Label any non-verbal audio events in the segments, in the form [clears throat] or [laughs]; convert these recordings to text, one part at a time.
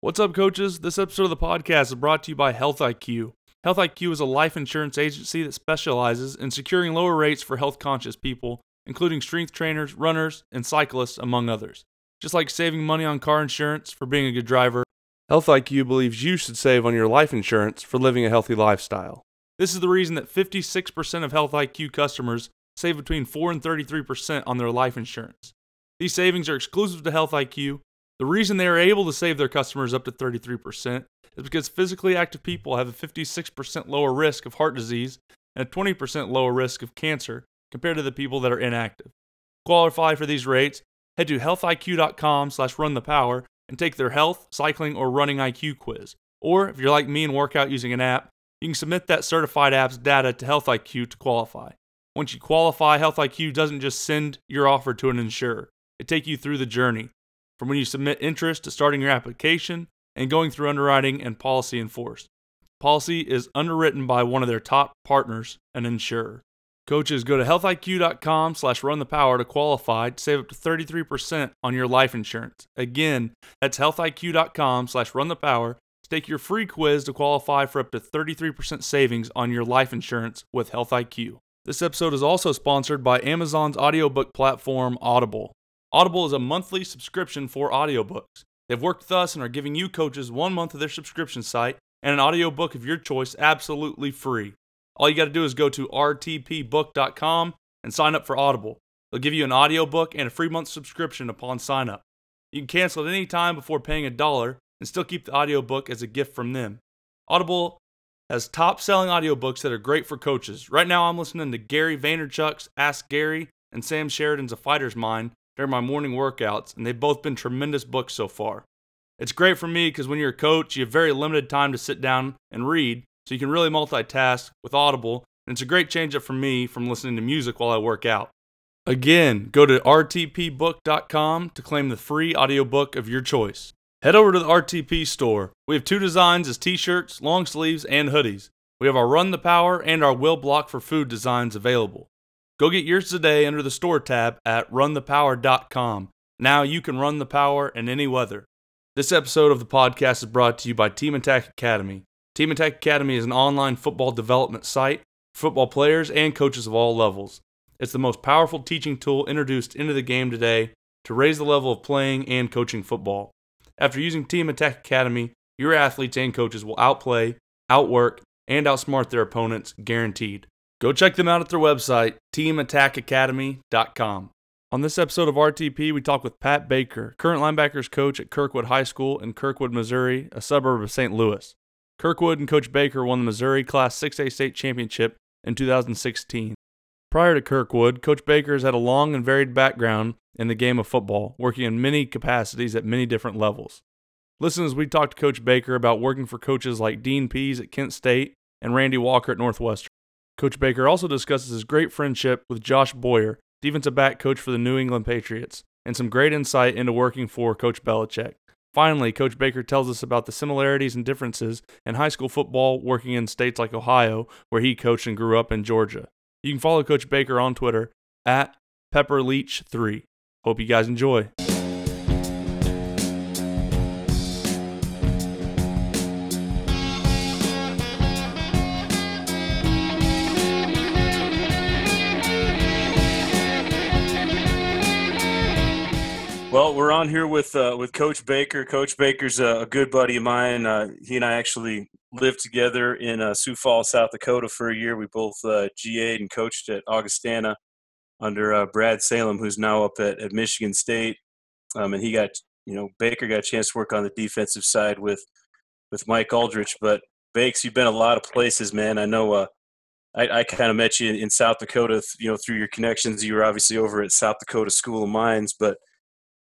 What's up, coaches? This episode of the podcast is brought to you by Health IQ. Health IQ is a life insurance agency that specializes in securing lower rates for health conscious people, including strength trainers, runners, and cyclists, among others. Just like saving money on car insurance for being a good driver, Health IQ believes you should save on your life insurance for living a healthy lifestyle. This is the reason that 56% of Health IQ customers save between 4 and 33% on their life insurance. These savings are exclusive to Health IQ the reason they are able to save their customers up to 33% is because physically active people have a 56% lower risk of heart disease and a 20% lower risk of cancer compared to the people that are inactive. Qualify for these rates, head to healthiq.com slash run the power and take their health, cycling, or running IQ quiz. Or if you're like me and work out using an app, you can submit that certified app's data to HealthIQ to qualify. Once you qualify, HealthIQ doesn't just send your offer to an insurer. It take you through the journey from when you submit interest to starting your application and going through underwriting and policy enforced. Policy is underwritten by one of their top partners, an insurer. Coaches, go to healthiq.com slash run the power to qualify to save up to 33% on your life insurance. Again, that's healthiq.com slash run the power to take your free quiz to qualify for up to 33% savings on your life insurance with Health IQ. This episode is also sponsored by Amazon's audiobook platform Audible. Audible is a monthly subscription for audiobooks. They've worked with us and are giving you coaches one month of their subscription site and an audiobook of your choice absolutely free. All you got to do is go to rtpbook.com and sign up for Audible. They'll give you an audiobook and a free month subscription upon sign up. You can cancel at any time before paying a dollar and still keep the audiobook as a gift from them. Audible has top selling audiobooks that are great for coaches. Right now, I'm listening to Gary Vaynerchuk's Ask Gary and Sam Sheridan's A Fighter's Mind during my morning workouts, and they've both been tremendous books so far. It's great for me because when you're a coach, you have very limited time to sit down and read, so you can really multitask with Audible, and it's a great change up for me from listening to music while I work out. Again, go to rtpbook.com to claim the free audiobook of your choice. Head over to the RTP store. We have two designs as t shirts, long sleeves, and hoodies. We have our Run the Power and our Will Block for Food designs available. Go get yours today under the store tab at runthepower.com. Now you can run the power in any weather. This episode of the podcast is brought to you by Team Attack Academy. Team Attack Academy is an online football development site for football players and coaches of all levels. It's the most powerful teaching tool introduced into the game today to raise the level of playing and coaching football. After using Team Attack Academy, your athletes and coaches will outplay, outwork, and outsmart their opponents guaranteed. Go check them out at their website, teamattackacademy.com. On this episode of RTP, we talk with Pat Baker, current linebackers coach at Kirkwood High School in Kirkwood, Missouri, a suburb of St. Louis. Kirkwood and Coach Baker won the Missouri Class 6A state championship in 2016. Prior to Kirkwood, Coach Baker has had a long and varied background in the game of football, working in many capacities at many different levels. Listen as we talk to Coach Baker about working for coaches like Dean Pees at Kent State and Randy Walker at Northwestern. Coach Baker also discusses his great friendship with Josh Boyer, defensive back coach for the New England Patriots, and some great insight into working for Coach Belichick. Finally, Coach Baker tells us about the similarities and differences in high school football working in states like Ohio, where he coached and grew up in Georgia. You can follow Coach Baker on Twitter at PepperLeach3. Hope you guys enjoy. Well, we're on here with uh, with Coach Baker. Coach Baker's a, a good buddy of mine. Uh, he and I actually lived together in uh, Sioux Falls, South Dakota, for a year. We both uh, GA'd and coached at Augustana under uh, Brad Salem, who's now up at, at Michigan State. Um, and he got, you know, Baker got a chance to work on the defensive side with with Mike Aldrich. But Bakes, you've been a lot of places, man. I know. Uh, I, I kind of met you in, in South Dakota, you know, through your connections. You were obviously over at South Dakota School of Mines, but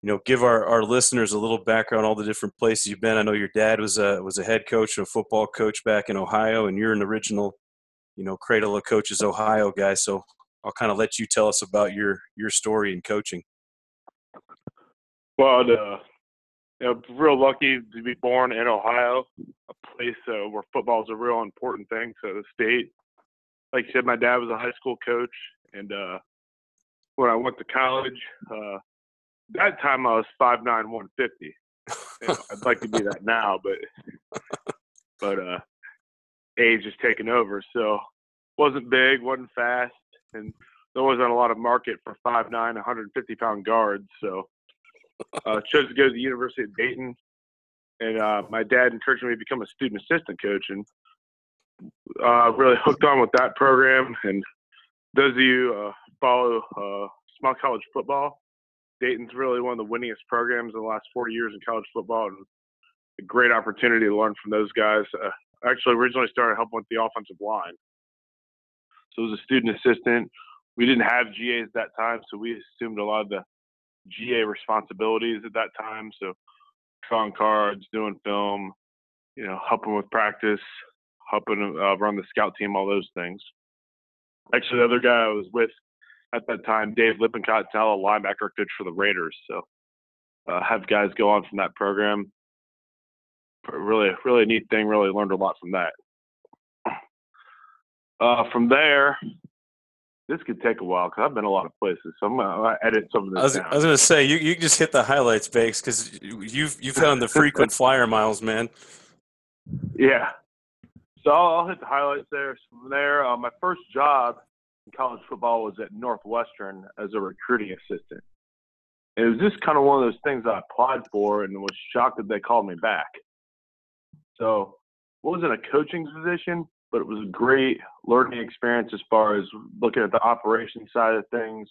you know, give our, our listeners a little background, all the different places you've been. I know your dad was a was a head coach and a football coach back in Ohio, and you're an original, you know, Cradle of Coaches Ohio guy. So I'll kind of let you tell us about your your story in coaching. Well, uh, you know, real lucky to be born in Ohio, a place uh, where football is a real important thing. So the state, like you said, my dad was a high school coach, and uh, when I went to college, uh, that time I was five nine one fifty, You know, I'd like to be that now, but [laughs] but uh, age is taking over. So wasn't big, wasn't fast, and there wasn't a lot of market for five nine, 150 pound guards. So uh, chose to go to the University of Dayton, and uh, my dad encouraged me to become a student assistant coach, and uh, really hooked on with that program. And those of you uh, follow uh, small college football, Dayton's really one of the winningest programs in the last 40 years in college football, and a great opportunity to learn from those guys. Uh, I actually originally started helping with the offensive line, so as a student assistant, we didn't have GAs at that time, so we assumed a lot of the GA responsibilities at that time. So drawing cards, doing film, you know, helping with practice, helping uh, run the scout team, all those things. Actually, the other guy I was with at that time, Dave Lippincott, a linebacker coach for the Raiders. So uh, have guys go on from that program. Really, really neat thing. Really learned a lot from that. Uh, from there, this could take a while because I've been a lot of places, so I'm gonna edit some of this. I was, down. I was gonna say you, you just hit the highlights, Bakes, because you've you've found the frequent [laughs] flyer miles, man. Yeah. So I'll, I'll hit the highlights there. So from there, uh, my first job college football was at Northwestern as a recruiting assistant. It was just kind of one of those things I applied for and was shocked that they called me back. So it wasn't a coaching position, but it was a great learning experience as far as looking at the operation side of things,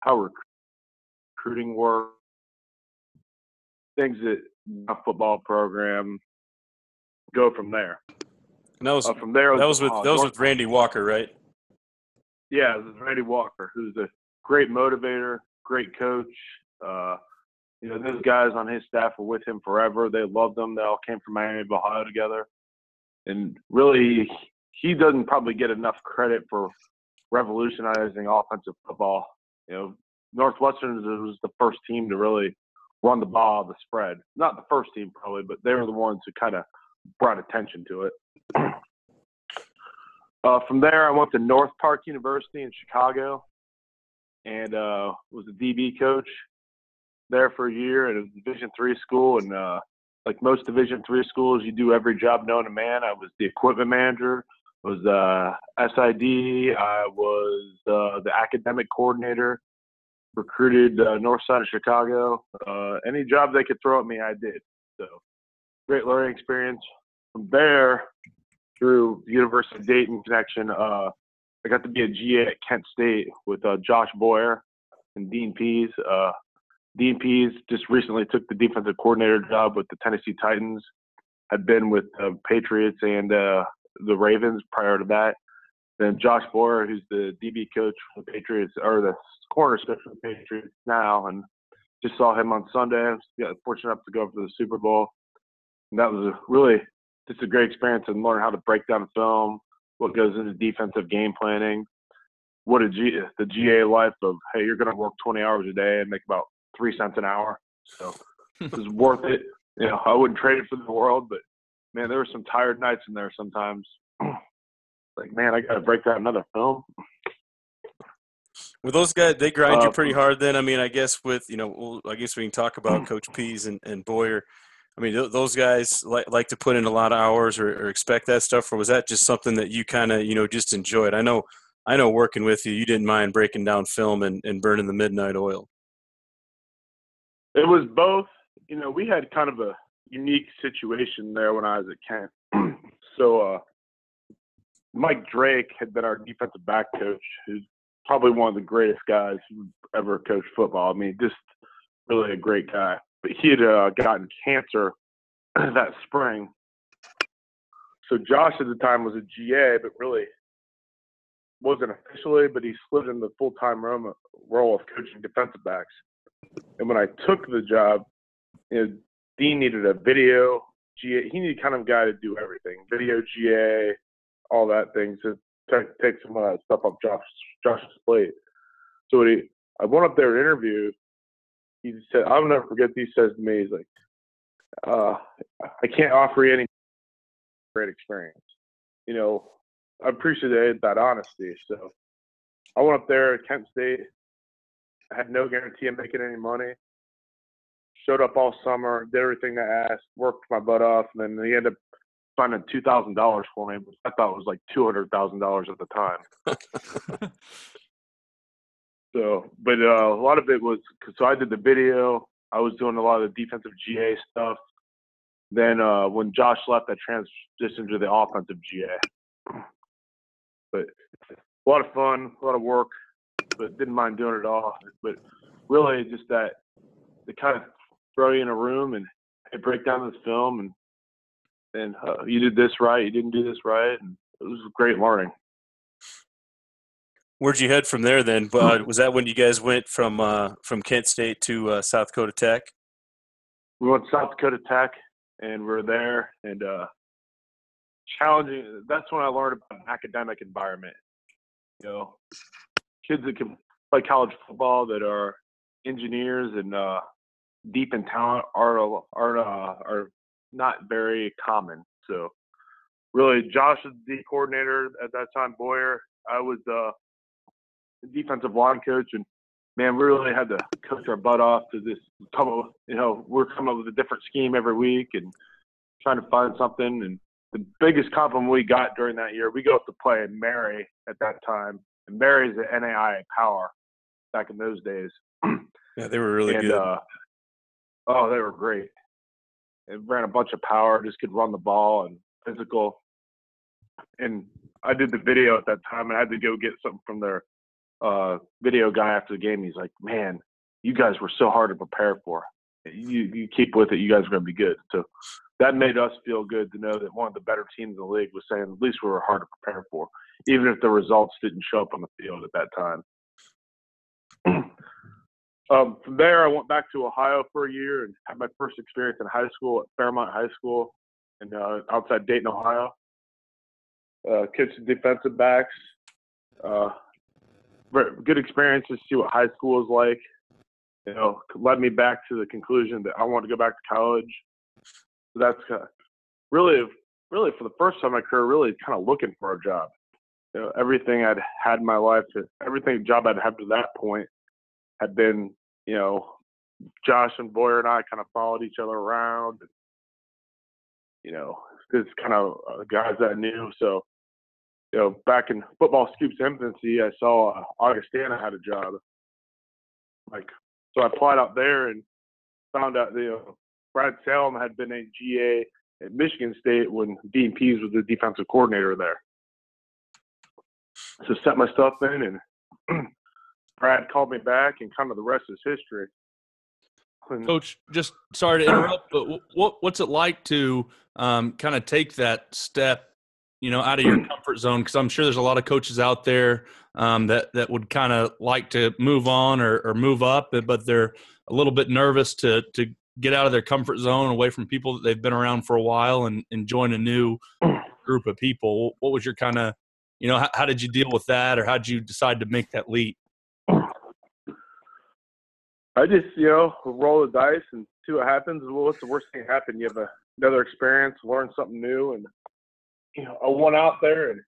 how rec- recruiting works, things that a football program go from there. And that was Uh, from there, that was with uh, that was with Randy Walker, right? Yeah, Randy Walker, who's a great motivator, great coach. Uh, you know, those guys on his staff were with him forever. They loved him. They all came from Miami of Ohio together. And really, he doesn't probably get enough credit for revolutionizing offensive football. You know, Northwestern was the first team to really run the ball, the spread. Not the first team, probably, but they were the ones who kind of brought attention to it. Uh, from there, I went to North Park University in Chicago, and uh, was a DB coach there for a year at a Division three school. And uh, like most Division three schools, you do every job known to man. I was the equipment manager, I was uh, SID, I was uh, the academic coordinator, recruited uh, North Side of Chicago. Uh, any job they could throw at me, I did. So great learning experience. From there, through the University of Dayton connection, uh, I got to be a GA at Kent State with uh, Josh Boyer and Dean Pees. Uh, Dean Pees just recently took the defensive coordinator job with the Tennessee Titans. Had been with the Patriots and uh, the Ravens prior to that. Then Josh Boyer, who's the DB coach for the Patriots, or the corner coach for the Patriots now, and just saw him on Sunday. I was fortunate enough to go for the Super Bowl. And that was a really just a great experience and learn how to break down film, what goes into defensive game planning, what a G, the GA life of hey, you're going to work 20 hours a day and make about three cents an hour. So [laughs] it was worth it. You know, I wouldn't trade it for the world, but man, there were some tired nights in there sometimes. [clears throat] like, man, I got to break down another film. Well, those guys they grind you Uh, pretty hard. Then I mean, I guess with you know, I guess we can talk about [clears throat] Coach Pees and, and Boyer. I mean, th- those guys like like to put in a lot of hours or, or expect that stuff, or was that just something that you kind of you know just enjoyed? I know, I know, working with you, you didn't mind breaking down film and, and burning the midnight oil. It was both. You know, we had kind of a unique situation there when I was at Kent. [clears throat] so, uh, Mike Drake had been our defensive back coach, who's probably one of the greatest guys who ever coached football. I mean, just really a great guy. He had uh, gotten cancer [clears throat] that spring. So Josh at the time was a GA, but really wasn't officially, but he slid in the full-time role role of coaching defensive backs. And when I took the job, you know, Dean needed a video GA. He needed kind of guy to do everything, video GA, all that thing to take, take some of that stuff off Josh Josh's plate. So he, I went up there to interview. He said, "I'll never forget." He says to me, "He's like, uh, I can't offer you any great experience. You know, I appreciate that honesty. So I went up there at Kent State. I had no guarantee of making any money. showed up all summer, did everything they asked, worked my butt off, and then they ended up finding two thousand dollars for me. Which I thought was like two hundred thousand dollars at the time. [laughs] so, but uh, a lot of it was so I did the video. I was doing a lot of the defensive GA stuff. Then uh, when Josh left, I transitioned to the offensive GA. But a lot of fun, a lot of work, but didn't mind doing it all. But really, just that they kind of throw you in a room and they break down this film and and uh, you did this right, you didn't do this right, and it was great learning. Where'd you head from there then? Uh, was that when you guys went from uh, from Kent State to uh, South Dakota Tech? We went to South Dakota Tech, and we are there, and uh, challenging. That's when I learned about an academic environment. You know, kids that can play college football that are engineers and uh, deep in talent are are are not very common. So really, Josh was the coordinator at that time. Boyer, I was defensive line coach, and man, we really had to coach our butt off to this come up. You know, we're coming up with a different scheme every week and trying to find something. And the biggest compliment we got during that year, we go up to play in Mary at that time, and Mary's the NAIA power back in those days. [clears throat] Yeah, they were really and, good. Uh, oh, they were great. It ran a bunch of power, just could run the ball and physical. And I did the video at that time, and I had to go get something from their uh, video guy after the game. He's like, "Man, you guys were so hard to prepare for. You you keep with it. You guys are going to be good." So that made us feel good to know that one of the better teams in the league was saying at least we were hard to prepare for, even if the results didn't show up on the field at that time. [clears throat] Um, from there, I went back to Ohio for a year and had my first experience in high school at Fairmont High School, and uh, outside Dayton, Ohio. Uh, defensive backs. Uh, good experience to see what high school is like. You know, led me back to the conclusion that I want to go back to college. So that's kind of really, really for the first time in my career, really kind of looking for a job. You know, everything I'd had in my life, everything job I'd had to that point had been, you know, Josh and Boyer and I kind of followed each other around. You know, this kind of uh, guys that I knew. So, you know, back in football scoops infancy, I saw Augustana had a job. Like, so I applied out there and found out, you know, Brad Salem had been a GA at Michigan State when Dean Pees was the defensive coordinator there. So set my stuff in and [clears throat] Brad called me back, and kind of the rest is history. And, Coach, just sorry to interrupt, but what what's it like to um, kind of take that step, you know, out of your comfort zone? Because I'm sure there's a lot of coaches out there um, that that would kind of like to move on or, or move up, but they're a little bit nervous to to get out of their comfort zone, away from people that they've been around for a while, and, and join a new group of people. What was your kind of, you know, how, how did you deal with that, or how did you decide to make that leap? I just, you know, roll the dice and see what happens. Well, what's the worst thing that happen? You have a, another experience, learn something new, and you know, I went out there, and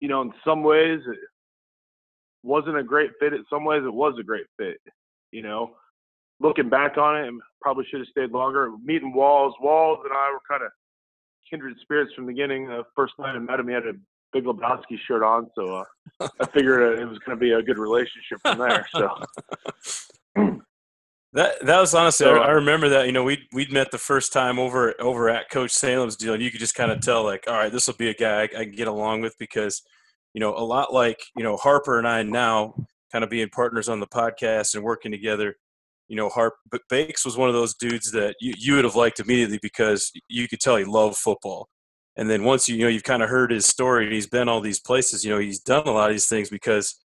you know, in some ways it wasn't a great fit. In some ways, it was a great fit. You know, looking back on it, and probably should have stayed longer. Meeting Walls, Walls, and I were kind of kindred spirits from the beginning. The first night I met him, he had a Big Lebowski shirt on, so uh, I figured it was going to be a good relationship from there. So [laughs] [clears throat] that that was honestly, I, uh, I, remember that. You know, we we'd met the first time over over at Coach Salem's deal, and you could just kind of tell, like, all right, this will be a guy I, I, can get along with because, you know, a lot like you know Harper and I now, kind of being partners on the podcast and working together. You know, Harp but Bakes was one of those dudes that you, you would have liked immediately because you could tell he loved football. And then once you, you know you've kind of heard his story, he's been all these places. You know, he's done a lot of these things because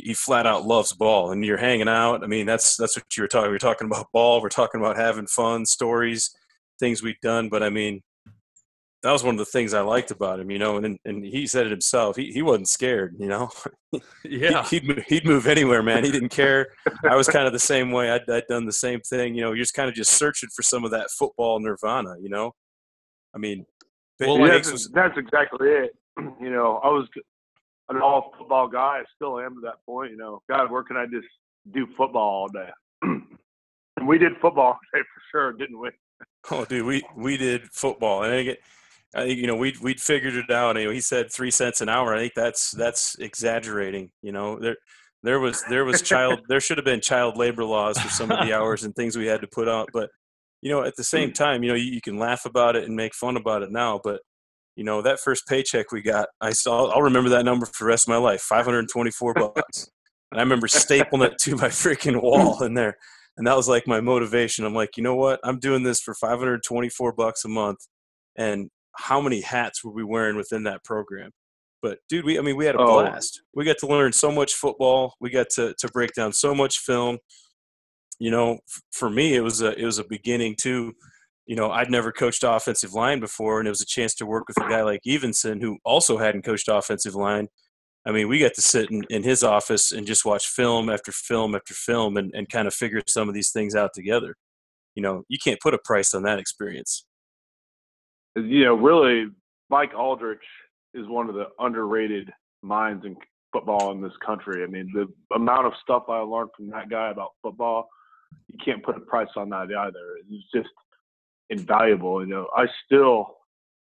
he flat out loves ball and you're hanging out. I mean that's that's what you were talking we are talking about ball we're talking about having fun stories things we've done but i mean that was one of the things i liked about him you know and and he said it himself he, he wasn't scared you know? [laughs] Yeah he, would he'd move anywhere man he didn't care. I was kind of the same way I'd, I'd done the same thing you know you're just kind of just searching for some of that football nirvana you know? I mean well, that's, was, that's exactly it [clears throat] you know i was an all football guy. I still am to that point. You know, God, where can I just do football all day? [clears throat] And we did football for sure, didn't we? Oh, dude, we we did football, and I think, I think you know we'd we'd figured it out. You know, he said three cents an hour. I think that's that's exaggerating. You know, there there was there was child [laughs] there should have been child labor laws for some of the hours and things we had to put out. But you know, at the same [clears throat] time, you know, you, you can laugh about it and make fun about it now, but you know that first paycheck we got i saw i'll remember that number for the rest of my life 524 [laughs] bucks. And i remember stapling it to my freaking wall in there. And that was like my motivation. I'm like you know what? I'm doing this for 524 bucks a month. And how many hats were we wearing within that program? But dude we i mean we had a Oh. blast. We got to learn so much football. We got to to break down so much film. You know f- for me it was a it was a beginning too you know, I'd never coached offensive line before, and it was a chance to work with a guy like Evenson who also hadn't coached offensive line. I mean, we got to sit in, in his office and just watch film after film after film and, and kind of figure some of these things out together. You know, you can't put a price on that experience. You know, really, Mike Aldrich is one of the underrated minds in football in this country. I mean, the amount of stuff I learned from that guy about football, you can't put a price on that either. It's just invaluable. You know, I still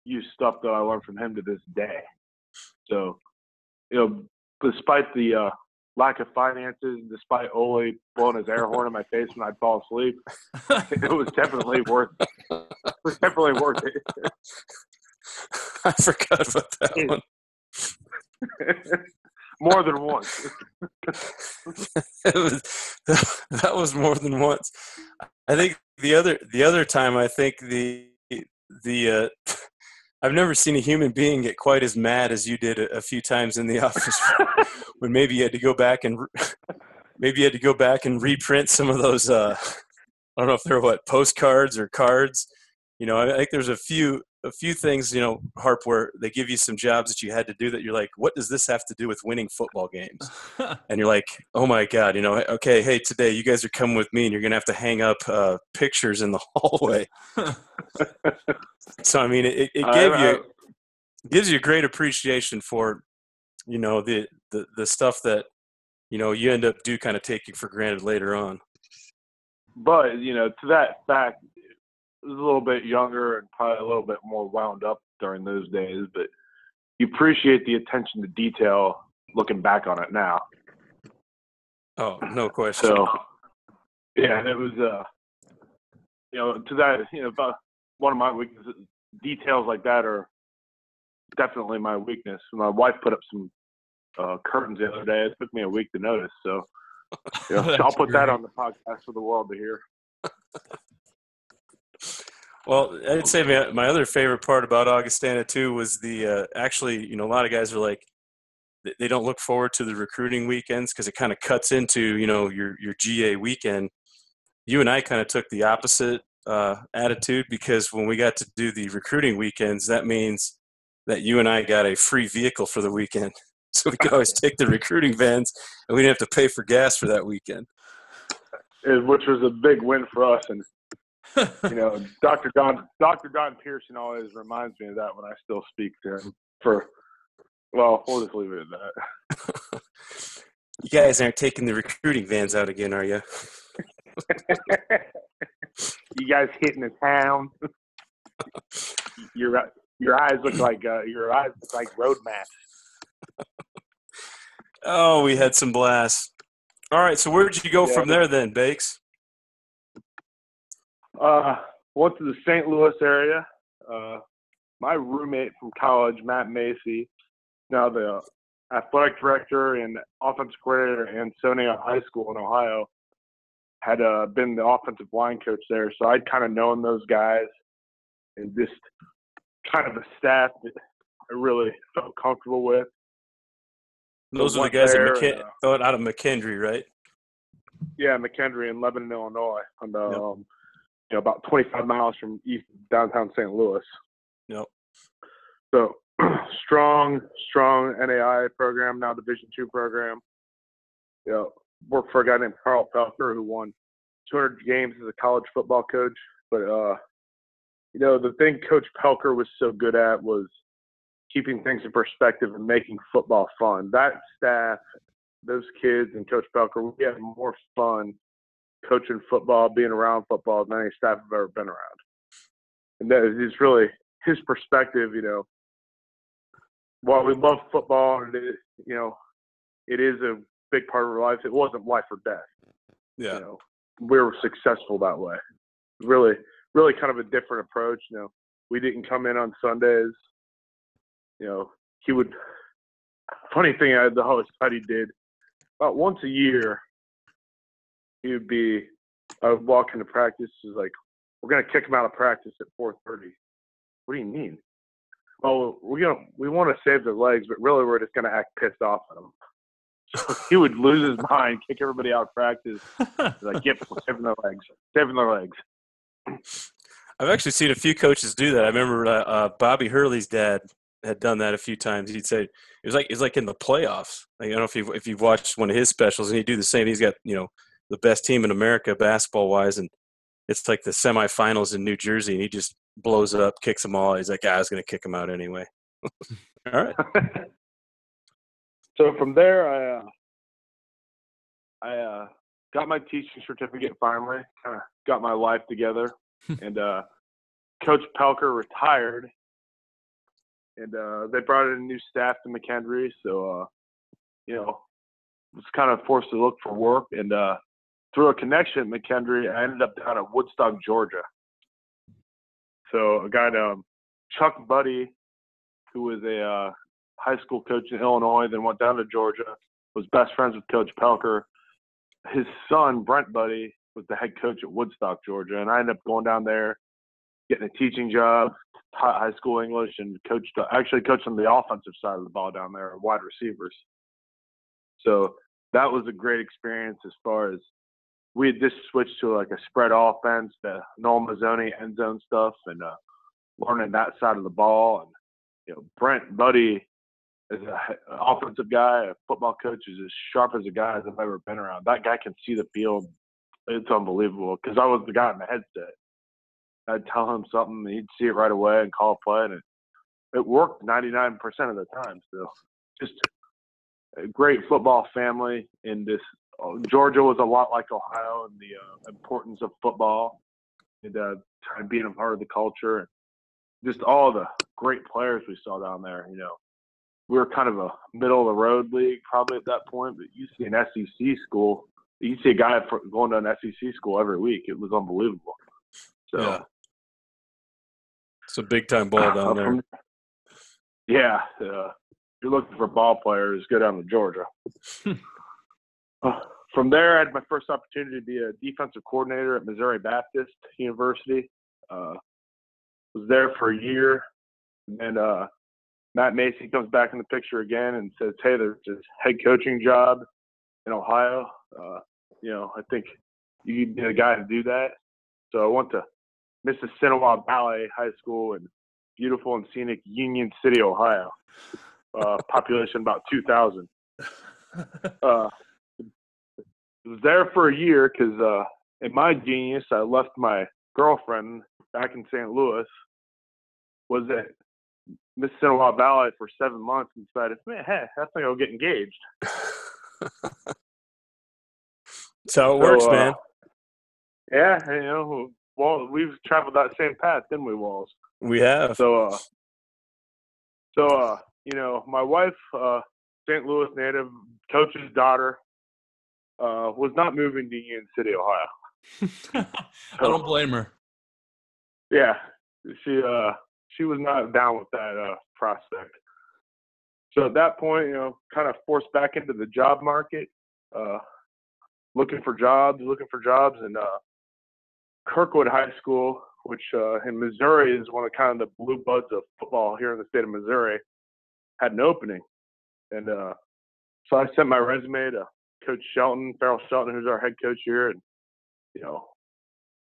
use stuff that I learned from him to this day. So, you know, despite the uh, lack of finances, despite Ole blowing his air horn in my face when I'd fall asleep, [laughs] it was definitely worth. It was definitely worth it. [laughs] I forgot about that one. [laughs] More than once. it was, that was more than once. I think the other the other time I think the the uh, [laughs] I've never seen a human being get quite as mad as you did a, a few times in the [laughs] office [laughs] when maybe you had to go back and maybe you had to go back and reprint some of those uh, I don't know if they're what postcards or cards. You know, I, I think there's a few a few things, you know, Harp, where they give you some jobs that you had to do that you're like, what does this have to do with winning football games? [laughs] and you're like, oh my god, you know, okay, hey, today you guys are coming with me, and you're gonna have to hang up uh, pictures in the [laughs] hallway. [laughs] so I mean, it, it I- gave I- you gives you a great appreciation for, you know, the the the stuff that you know you end up do kind of taking for granted later on. but you know, to that fact, I was a little bit younger and probably a little bit more wound up during those days. But you appreciate the attention to detail looking back on it now. Oh, no [clears throat] question. So, yeah, it was, uh, you know, to that, you know, about one of my weaknesses, details like that are definitely my weakness. My wife put up some uh, curtains the other day. It took me a week to notice. So, [laughs] you know, I'll put that on the podcast for the world to hear. Well, I'd say my, my other favorite part about Augustana too was the uh, actually, you know, a lot of guys are like they- don't look forward to the recruiting weekends because it kind of cuts into you know your your GA weekend. You and I kind of took the opposite uh, attitude because when we got to do the recruiting weekends, that means that you and I got a free vehicle for the weekend, [laughs] so we could always take the recruiting vans and we didn't have to pay for gas for that weekend. Which was a big win for us. And you know, Dr. Don Dr. Don Pearson always reminds me of that when I still speak to him. For well, we'll just leave it at that. You guys aren't taking the recruiting vans out again, are you? [laughs] you guys hitting the town. [laughs] your your eyes look like uh, your eyes look like road maps. Oh, we had some blasts. All right, so where did you go Yeah. from there then, Bakes? Uh, went to the St. Louis area. Uh, my roommate from college, Matt Macy, now the athletic director and offensive coordinator at Ansonia High School in Ohio, had uh, been the offensive line coach there. So I'd kind of known those guys and just kind of a staff that I really felt comfortable with. Those are the guys at there McKin- uh, out of McKendree, right? Yeah, McKendree in Lebanon, Illinois, and um, Yep. You know about 25 miles from east downtown St. Louis. Yep. So [clears throat] strong, strong NAI program now, Division two program. You know, worked for a guy named Carl Poelker who won 200 games as a college football coach. But uh, you know, the thing Coach Poelker was so good at was keeping things in perspective and making football fun. That staff, those kids, and Coach Poelker, we had more fun coaching football, being around football than any staff I've ever been around. And that is really his perspective, you know. While we love football and it, you know, it is a big part of our lives, it wasn't life or death. Yeah. You know, we were successful that way. Really, really kind of a different approach. You know, we didn't come in on Sundays. You know, he would. Funny thing, I the whole study did about once a year. He would be. I would walk into practice. He's like, "We're gonna kick him out of practice at 4:30." What do you mean? Well, we're gonna we want to save their legs, but really we're just gonna act pissed off at them. So he would lose his mind, kick everybody out of practice. He's like, "Yep, we're saving their legs, saving their legs." I've actually seen a few coaches do that. I remember uh, uh, Bobby Hurley's dad had done that a few times. He'd say it was like it was like in the playoffs. Like, I don't know if you've if you've watched one of his specials, and he'd do the same. He's got you know the best team in America basketball wise, and it's like the semifinals in New Jersey, and he just blows up, kicks them all. He's like, ah, I was going to kick them out anyway. [laughs] all right. [laughs] so from there, I uh, I uh, got my teaching certificate finally. Kind of got my life together, [laughs] and uh, Coach Poelker retired, and uh, they brought in a new staff to McKendree. So uh, you know, was kind of forced to look for work, and uh, through a connection at McKendree, I ended up down at Woodstock, Georgia. So a guy named Chuck Budde, who was a uh, high school coach in Illinois, then went down to Georgia, was best friends with Coach Poelker. His son, Brent Budde, was the head coach at Woodstock, Georgia, and I ended up going down there, getting a teaching job, taught high school English, and coached. Actually, coached on the offensive side of the ball down there, wide receivers. So that was a great experience as far as we just switched to like a spread offense, the Noel Mazzone end zone stuff, and uh, learning that side of the ball. And you know, Brent Budde is an offensive guy, a football coach is as sharp as a guy as I've ever been around. That guy can see the field. It's unbelievable because I was the guy in the headset. I'd tell him something, he'd see it right away and call a play, and it, it worked 99% of the time. So just a great football family in this Georgia was a lot like Ohio in the uh, importance of football and uh, being a part of the culture and just all the great players we saw down there. You know, we were kind of a middle of the road league probably at that point, but you see an SEC school, you see a guy going to an SEC school every week. It was unbelievable. So. Yeah. It's a big time ball [clears throat] down there. From, yeah, uh, you're looking for ball players, go down to Georgia. [laughs] uh, from there, I had my first opportunity to be a defensive coordinator at Missouri Baptist University. Uh, was there for a year, and uh, Matt Macy comes back in the picture again and says, "Hey, there's this head coaching job in Ohio. Uh, you know, I think you need a guy to do that." So I went to Mississinawa Valley High School in beautiful and scenic Union City, Ohio. Uh, population about 2,000. [laughs] Was there for a year because uh, in my genius, I left my girlfriend back in St. Louis. Was at Miss Mississinawa Valley for seven months and decided, man, hey, I think I'll get engaged. [laughs] That's how it so, works, uh, man. Yeah, you know, well, we've traveled that same path, didn't we, Walls? We have. So, uh, so uh, you know, my wife, uh, St. Louis native, coach's daughter, uh, was not moving to Union City, Ohio. [laughs] I don't blame her. Yeah, she uh, she was not down with that uh, prospect. So at that point, you know, kind of forced back into the job market, uh, looking for jobs, looking for jobs, and uh, Kirkwood High School, which uh, in Missouri is one of kind of the blue buds of football here in the state of Missouri, had an opening, and uh, so I sent my resume to Coach Shelton, Larry Shelton, who's our head coach here, and you know,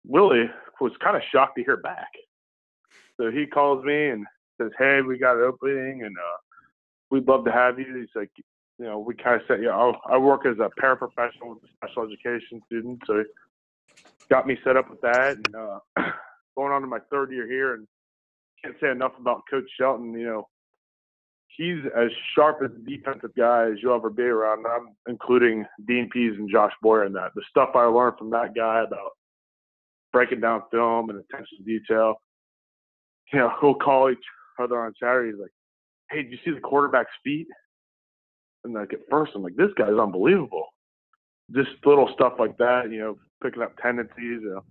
Willie was kind of shocked to hear back. So he calls me and says, "Hey, we got an opening, and uh, we'd love to have you." He's like, you know, we kind of said, "Yeah, I work as a paraprofessional with a special education student, so got me set up with that, and uh, [clears throat] going on to my third year here, and can't say enough about Coach Shelton. You know, he's as sharp as a defensive guy as you'll ever be around. I'm including Dean Pees and Josh Boyer in that. The stuff I learned from that guy about breaking down film and attention to detail. You know, he'll call each other on Saturdays like, "Hey, did you see the quarterback's feet?" And like at first, I'm like, "This guy's unbelievable." Just little stuff like that, you know, picking up tendencies. You know,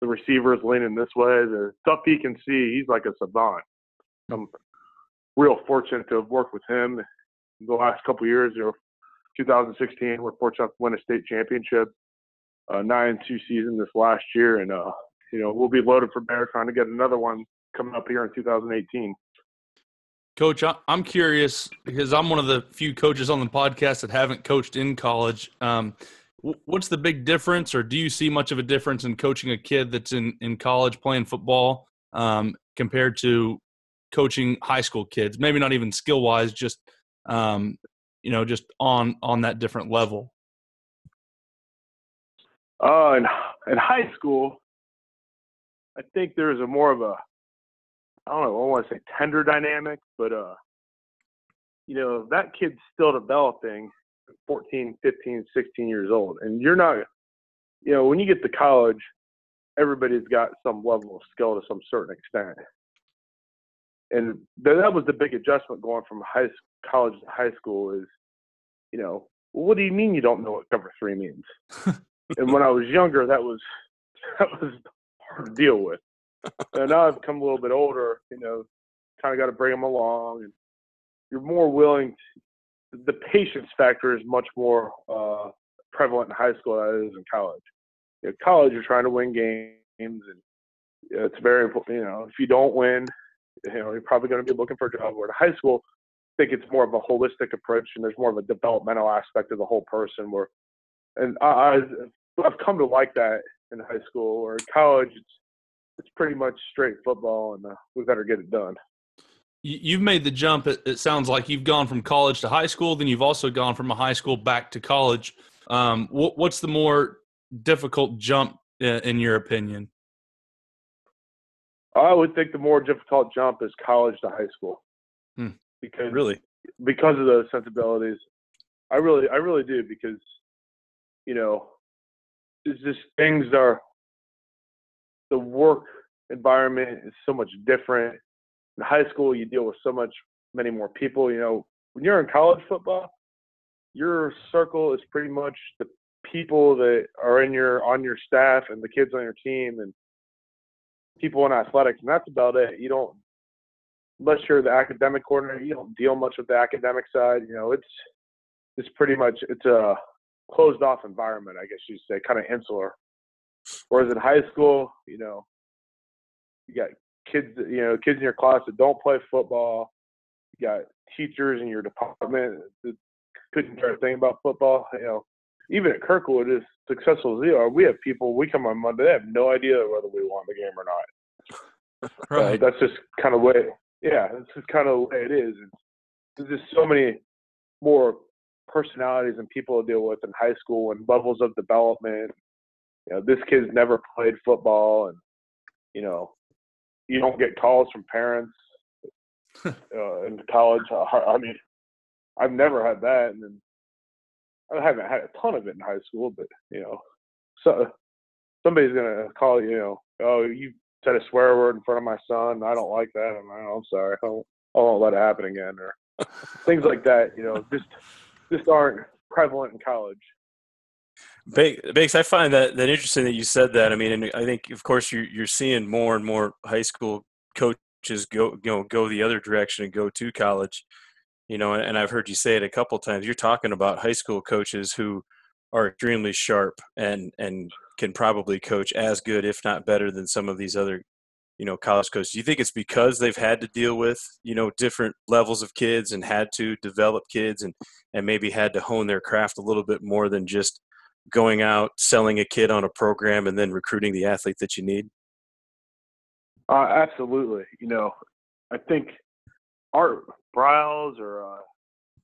the receivers leaning this way, the stuff he can see. He's like a savant. I'm real fortunate to have worked with him the last couple years. You know, 2016, we're fortunate to win a state championship, uh, nine and two season this last year, and uh, you know we'll be loaded for bear trying to get another one coming up here in 2018. Coach, I'm curious because I'm one of the few coaches on the podcast that haven't coached in college. Um, what's the big difference, or do you see much of a difference in coaching a kid that's in, in college playing football um, compared to coaching high school kids? Maybe not even skill wise, just um, you know, just on on that different level. Uh, in in high school, I think there's a more of a I don't know, I want to say tender dynamic, but uh, you know, that kid's still developing 14, 15, 16 years old. And you're not you know, when you get to college, everybody's got some level of skill to some certain extent. And that was the big adjustment going from high college to high school is, you know, well, what do you mean you don't know what cover three means? [laughs] and when I was younger, that was [laughs] that was hard to deal with and now I've come a little bit older, you know, kind of got to bring them along, and you're more willing. To, the patience factor is much more uh, prevalent in high school than it is in college. Know, college, you're trying to win games, and it's very important. You know, if you don't win, you know, you're probably going to be looking for a job. Where to high school, I think it's more of a holistic approach, and there's more of a developmental aspect of the whole person. Where, and I, I've come to like that in high school or in college. It's it's pretty much straight football, and uh, we better get it done. You've made the jump. It, sounds like you've gone from college to high school. Then you've also gone from a high school back to college. Um, what, what's the more difficult jump in your opinion? I would think the more difficult jump is college to high school. Hmm. Because really, because of those sensibilities, I really, I really do because, you know, it's just things are the work environment is so much different. In high school, you deal with so much many more people. You know, when you're in college football, your circle is pretty much the people that are in your on your staff and the kids on your team and people in athletics, and that's about it. You don't unless you're the academic coordinator, you don't deal much with the academic side. You know, it's it's pretty much it's a closed off environment, I guess you'd say, kind of insular. Whereas in high school, you know, you got kids, you know, kids in your class that don't play football. You got teachers in your department that couldn't care a thing about football. You know, even at Kirkwood, as successful as they are, we have people. We come on Monday, they have no idea whether we won the game or not. [laughs] right. Uh, that's just kind of way. Yeah, that's just kind of the way it is. There's just so many more personalities and people to deal with in high school and levels of development you know, this kid's never played football, and you know, you don't get calls from parents [laughs] uh, in college. I mean, I've never had that, and then I haven't had a ton of it in high school, but you know, so somebody's gonna call you. You know, oh, you said a swear word in front of my son. I don't like that. I'm, oh, I'm sorry. I won't, I won't let it happen again, or [laughs] things like that. You know, just just aren't prevalent in college. Bakes, I find that that interesting that you said that. I mean, and I think, of course, you're you're seeing more and more high school coaches go you know go the other direction and go to college. You know, and I've heard you say it a couple times. You're talking about high school coaches who are extremely sharp and and can probably coach as good, if not better, than some of these other you know college coaches. Do you think it's because they've had to deal with you know different levels of kids and had to develop kids and and maybe had to hone their craft a little bit more than just going out, selling a kid on a program, and then recruiting the athlete that you need? Uh, absolutely. You know, I think Art Briles or uh,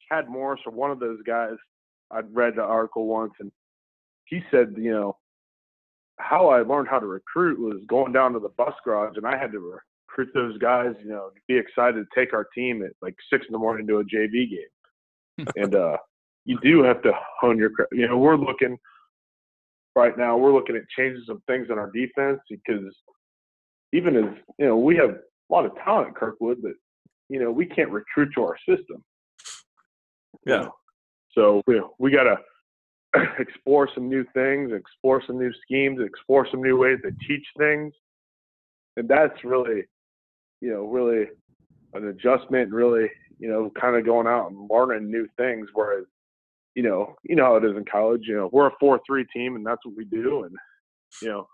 Chad Morris or one of those guys, I'd read the article once, and he said, you know, how I learned how to recruit was going down to the bus garage, and I had to recruit those guys, you know, be excited to take our team at like six in the morning to a JV game. and uh, you do have to hone your, you know, we're looking right now, we're looking at changing some things in our defense because even as, you know, we have a lot of talent Kirkwood, but, you know, we can't recruit to our system. Yeah. So we, we got to [clears throat] explore some new things, explore some new schemes, explore some new ways to teach things. And that's really, you know, really an adjustment, really, you know, kind of going out and learning new things. Whereas, you know, you know how it is in college. You know, we're a four-three team, and that's what we do. And you know,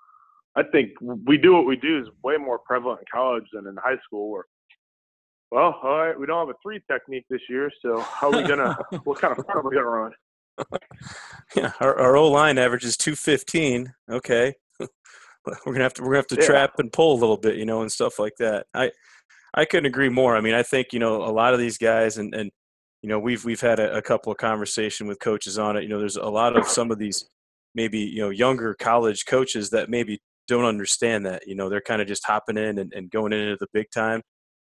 I think we do what we do is way more prevalent in college than in high school. Where, well, all right, we don't have a three technique this year, so how are we gonna? [laughs] what kind of fun are we gonna run? [laughs] yeah, our, our O line averages two fifteen. Okay, [laughs] we're gonna have to we're gonna have to yeah. trap and pull a little bit, you know, and stuff like that. I I couldn't agree more. I mean, I think you know a lot of these guys, and and you know we've we've had a, a couple of conversation with coaches on it. You know, there's a lot of some of these maybe you know younger college coaches that maybe don't understand that. You know, they're kind of just hopping in and, and going into the big time.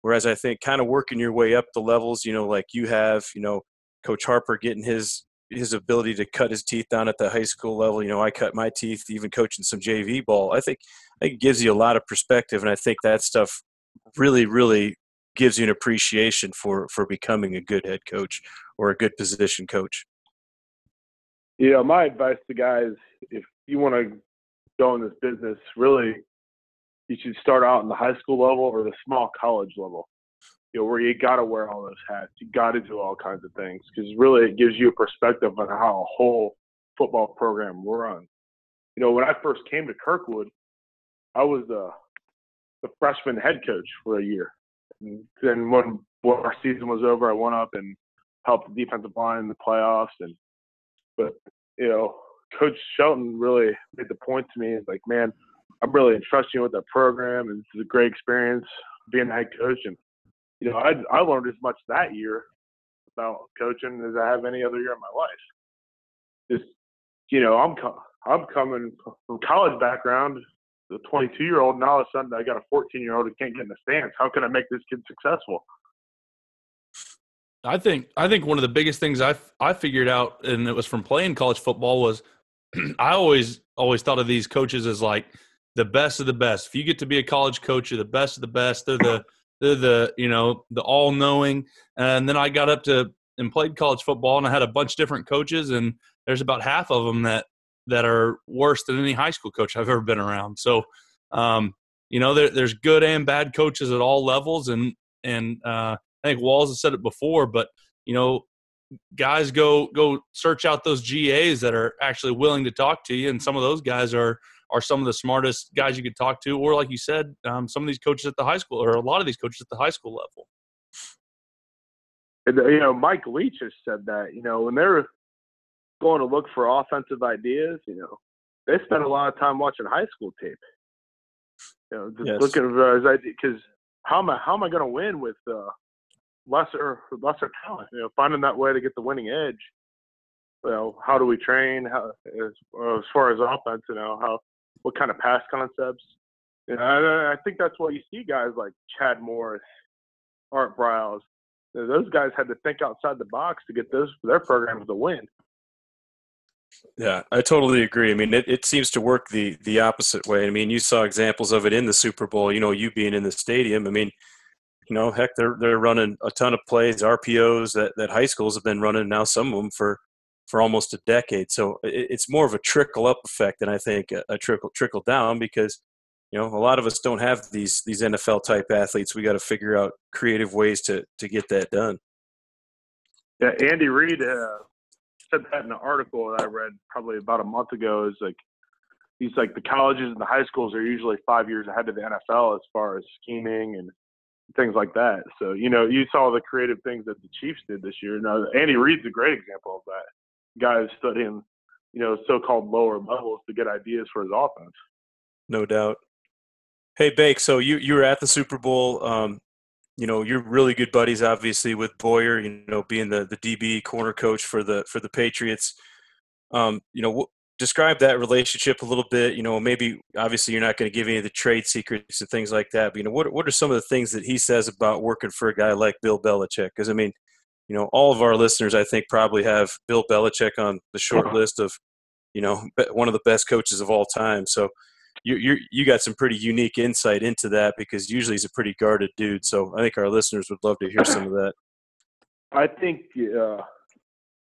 Whereas I think kind of working your way up the levels, you know, like you have, you know, Coach Harper getting his his ability to cut his teeth down at the high school level. You know, I cut my teeth even coaching some JV ball. I think I think it gives you a lot of perspective, and I think that stuff really, really gives you an appreciation for for becoming a good head coach or a good position coach. Yeah, my advice to guys, if you want to go in this business, really, you should start out in the high school level or the small college level you know, where you got to wear all those hats. You got to do all kinds of things because really it gives you a perspective on how a whole football program runs. You know, when I first came to Kirkwood, I was the the freshman head coach for a year. And then when, when our season was over, I went up and helped the defensive line in the playoffs. And but you know, Coach Shelton really made the point to me. Like, man, I'm really entrusting with that program, and it's a great experience being a head coach. And you know, I I learned as much that year about coaching as I have any other year in my life. Just you know, I'm I'm coming from college background, the 22 year old, and all of a sudden I got a 14 year old who can't get in the stands. How can I make this kid successful? I think I think one of the biggest things I I figured out, and it was from playing college football, was [clears throat] I always always thought of these coaches as like the best of the best. If you get to be a college coach, you're the best of the best. They're the the, the you know the all knowing. And then I got up to and played college football, and I had a bunch of different coaches, and there's about half of them that that are worse than any high school coach I've ever been around. So, um, you know, there, there's good and bad coaches at all levels, and and uh, I think Walls has said it before, but you know, guys go go search out those GAs that are actually willing to talk to you, and some of those guys are are some of the smartest guys you could talk to, or like you said, um, some of these coaches at the high school, or a lot of these coaches at the high school level. And, you know, Mike Leach has said that. You know, when they're going to look for offensive ideas, you know, they spend a lot of time watching high school tape. You know, just yes. looking for his ideas because how am I how am I going to win with uh, lesser lesser talent? You know, finding that way to get the winning edge. You know, how do we train? How as, as far as offense, you know, how what kind of pass concepts. Know, I, I think that's why you see guys like Chad Morris, Art Briles. Those guys had to think outside the box to get those their programs to win. Yeah, I totally agree. I mean, it, it seems to work the the opposite way. I mean, you saw examples of it in the Super Bowl. You know, you being in the stadium. I mean, you know, heck, they're they're running a ton of plays, RPOs that that high schools have been running now. Some of them for for almost a decade. So it's more of a trickle up effect than I think a, trickle trickle down because you know a lot of us don't have these these NFL type athletes. We got to figure out creative ways to to get that done. Yeah, Andy Reid uh, said that in an article that I read probably about a month ago. Is like he's like the colleges and the high schools are usually five years ahead of the NFL as far as scheming and things like that. So you know, you saw the creative things that the Chiefs did this year. Now Andy Reid's a great example of that guys studying, you know, so-called lower levels to get ideas for his offense. No doubt. Hey, Bake. So you you were at the Super Bowl. Um, you know, you're really good buddies, obviously, with Boyer. You know, being the the DB corner coach for the for the Patriots. Um, you know, describe that relationship a little bit. You know, maybe obviously you're not going to give any of the trade secrets and things like that. But you know, what what are some of the things that he says about working for a guy like Bill Belichick? Because I mean, you know, all of our listeners, I think, probably have Bill Belichick on the short list of, you know, one of the best coaches of all time. So you you you got some pretty unique insight into that because usually he's a pretty guarded dude. So I think our listeners would love to hear some of that. I think, uh,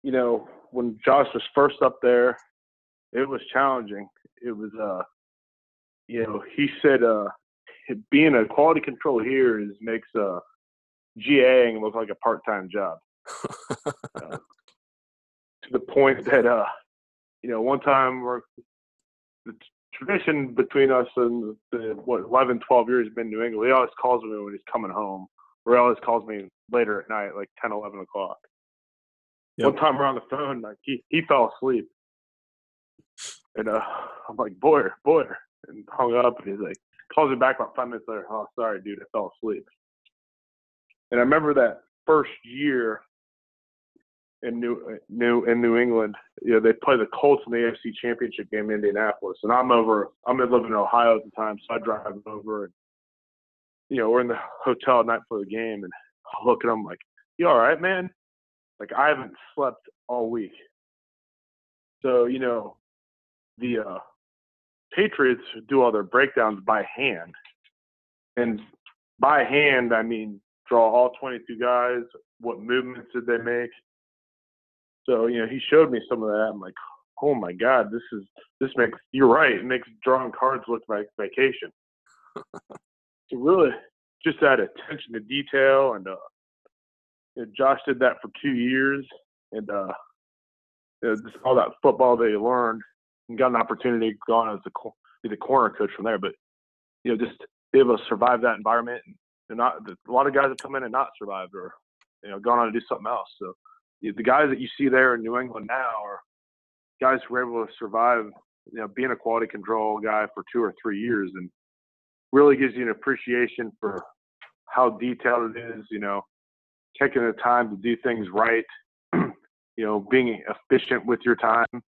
you know, when Josh was first up there, it was challenging. It was, uh, you know, he said, uh, being a quality control here is makes uh, GAing look like a part-time job. uh, [laughs] to the point that, uh, you know, one time we're the tradition between us and the what 11, 12 years been in New England. He always calls me when he's coming home, or he always calls me later at night, like 10, 11 o'clock. Yep. One time we're on the phone, like he, he fell asleep. And uh, I'm like, Boyer, Boyer. And hung up, and he's like, calls me back about five minutes later. Oh, sorry, dude, I fell asleep. And I remember that first year in New New in New England. You know, they play the Colts in the AFC Championship game in Indianapolis, and I'm over. I'm living in Ohio at the time, so I drive over, and you know, we're in the hotel at night for the game, and I look at him like, "You all right, man?" Like I haven't slept all week. So you know, the uh, Patriots do all their breakdowns by hand, and by hand I mean draw all 22 guys. What movements did they make? So you know, he showed me some of that. I'm like, oh my god, this is this makes you're right. It makes drawing cards look like vacation. [laughs] so really, just that attention to detail, and uh, you know, Josh did that for two years, and uh, you know, just all that football they learned, and got an opportunity to go on as a be the corner coach from there. But you know, just be able to survive that environment, and, not a lot of guys have come in and not survived, or you know, gone on to do something else. So the guys that you see there in New England now are guys who were able to survive, you know, being a quality control guy for two or three years, and really gives you an appreciation for how detailed it is. You know, taking the time to do things right. [clears throat] you know, being efficient with your time,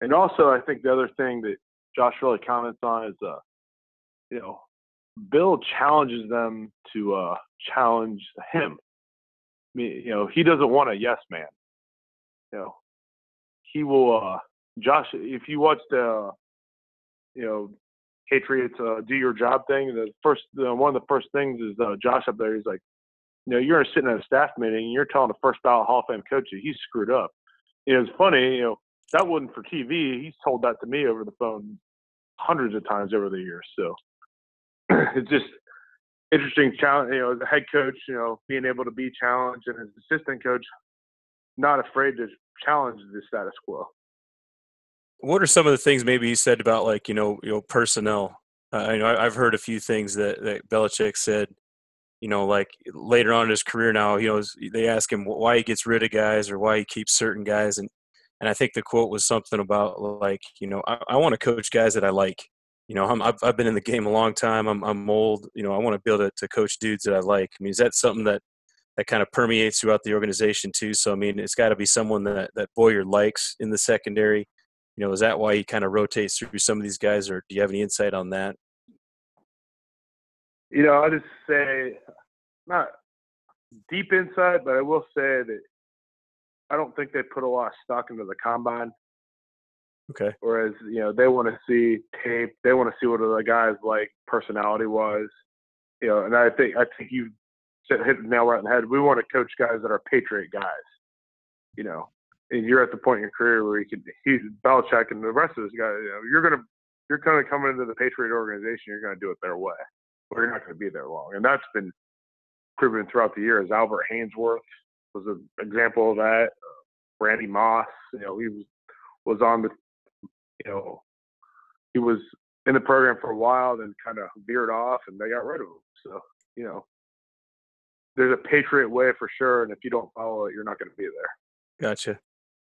and also I think the other thing that Josh really comments on is, uh, you know, Bill challenges them to uh, challenge him you know, he doesn't want a yes man. You know, he will. uh Josh, if you watch the, you know, Patriots uh, do your job thing, the first, uh, one of the first things is uh, Josh up there. He's like, you know, you're sitting at a staff meeting and you're telling the first ballot Hall of Fame coach that he's screwed up. You know, it's funny. You know, that wasn't for TV. He's told that to me over the phone hundreds of times over the years. So [clears throat] it's just interesting challenge. You know, a head coach, you know, being able to be challenged, and as assistant coach, not afraid to challenge the status quo. What are some of the things maybe he said about like you know you know personnel? Uh, you know, I've heard a few things that that Belichick said. You know, like later on in his career now, you know, they ask him why he gets rid of guys or why he keeps certain guys, and and I think the quote was something about like, you know, I, I want to coach guys that I like you know, I'm, I've, I've been in the game a long time. I'm, I'm old. You know, I want to be able to, to coach dudes that I like. I mean, is that something that that kind of permeates throughout the organization too? So, I mean, it's got to be someone that that Boyer likes in the secondary. You know, is that why he kind of rotates through some of these guys, or do you have any insight on that? You know, I just say not deep insight, but I will say that I don't think they put a lot of stock into the combine. Okay. Whereas you know they want to see tape, they want to see what the guys like personality was, you know. And I think I think you hit the nail right in the head. We want to coach guys that are patriot guys, you know. And you're at the point in your career where you can he's Belichick and the rest of those guys. You know, you're gonna you're kind of coming into the Patriot organization. You're gonna do it their way, or you're not gonna be there long. And that's been proven throughout the years. Albert Haynesworth was an example of that. Uh, Randy Moss, you know, he was was on the you know, he was in the program for a while, then kind of veered off, and they got rid of him. So, you know, there's a patriot way for sure, and if you don't follow it, you're not going to be there. Gotcha.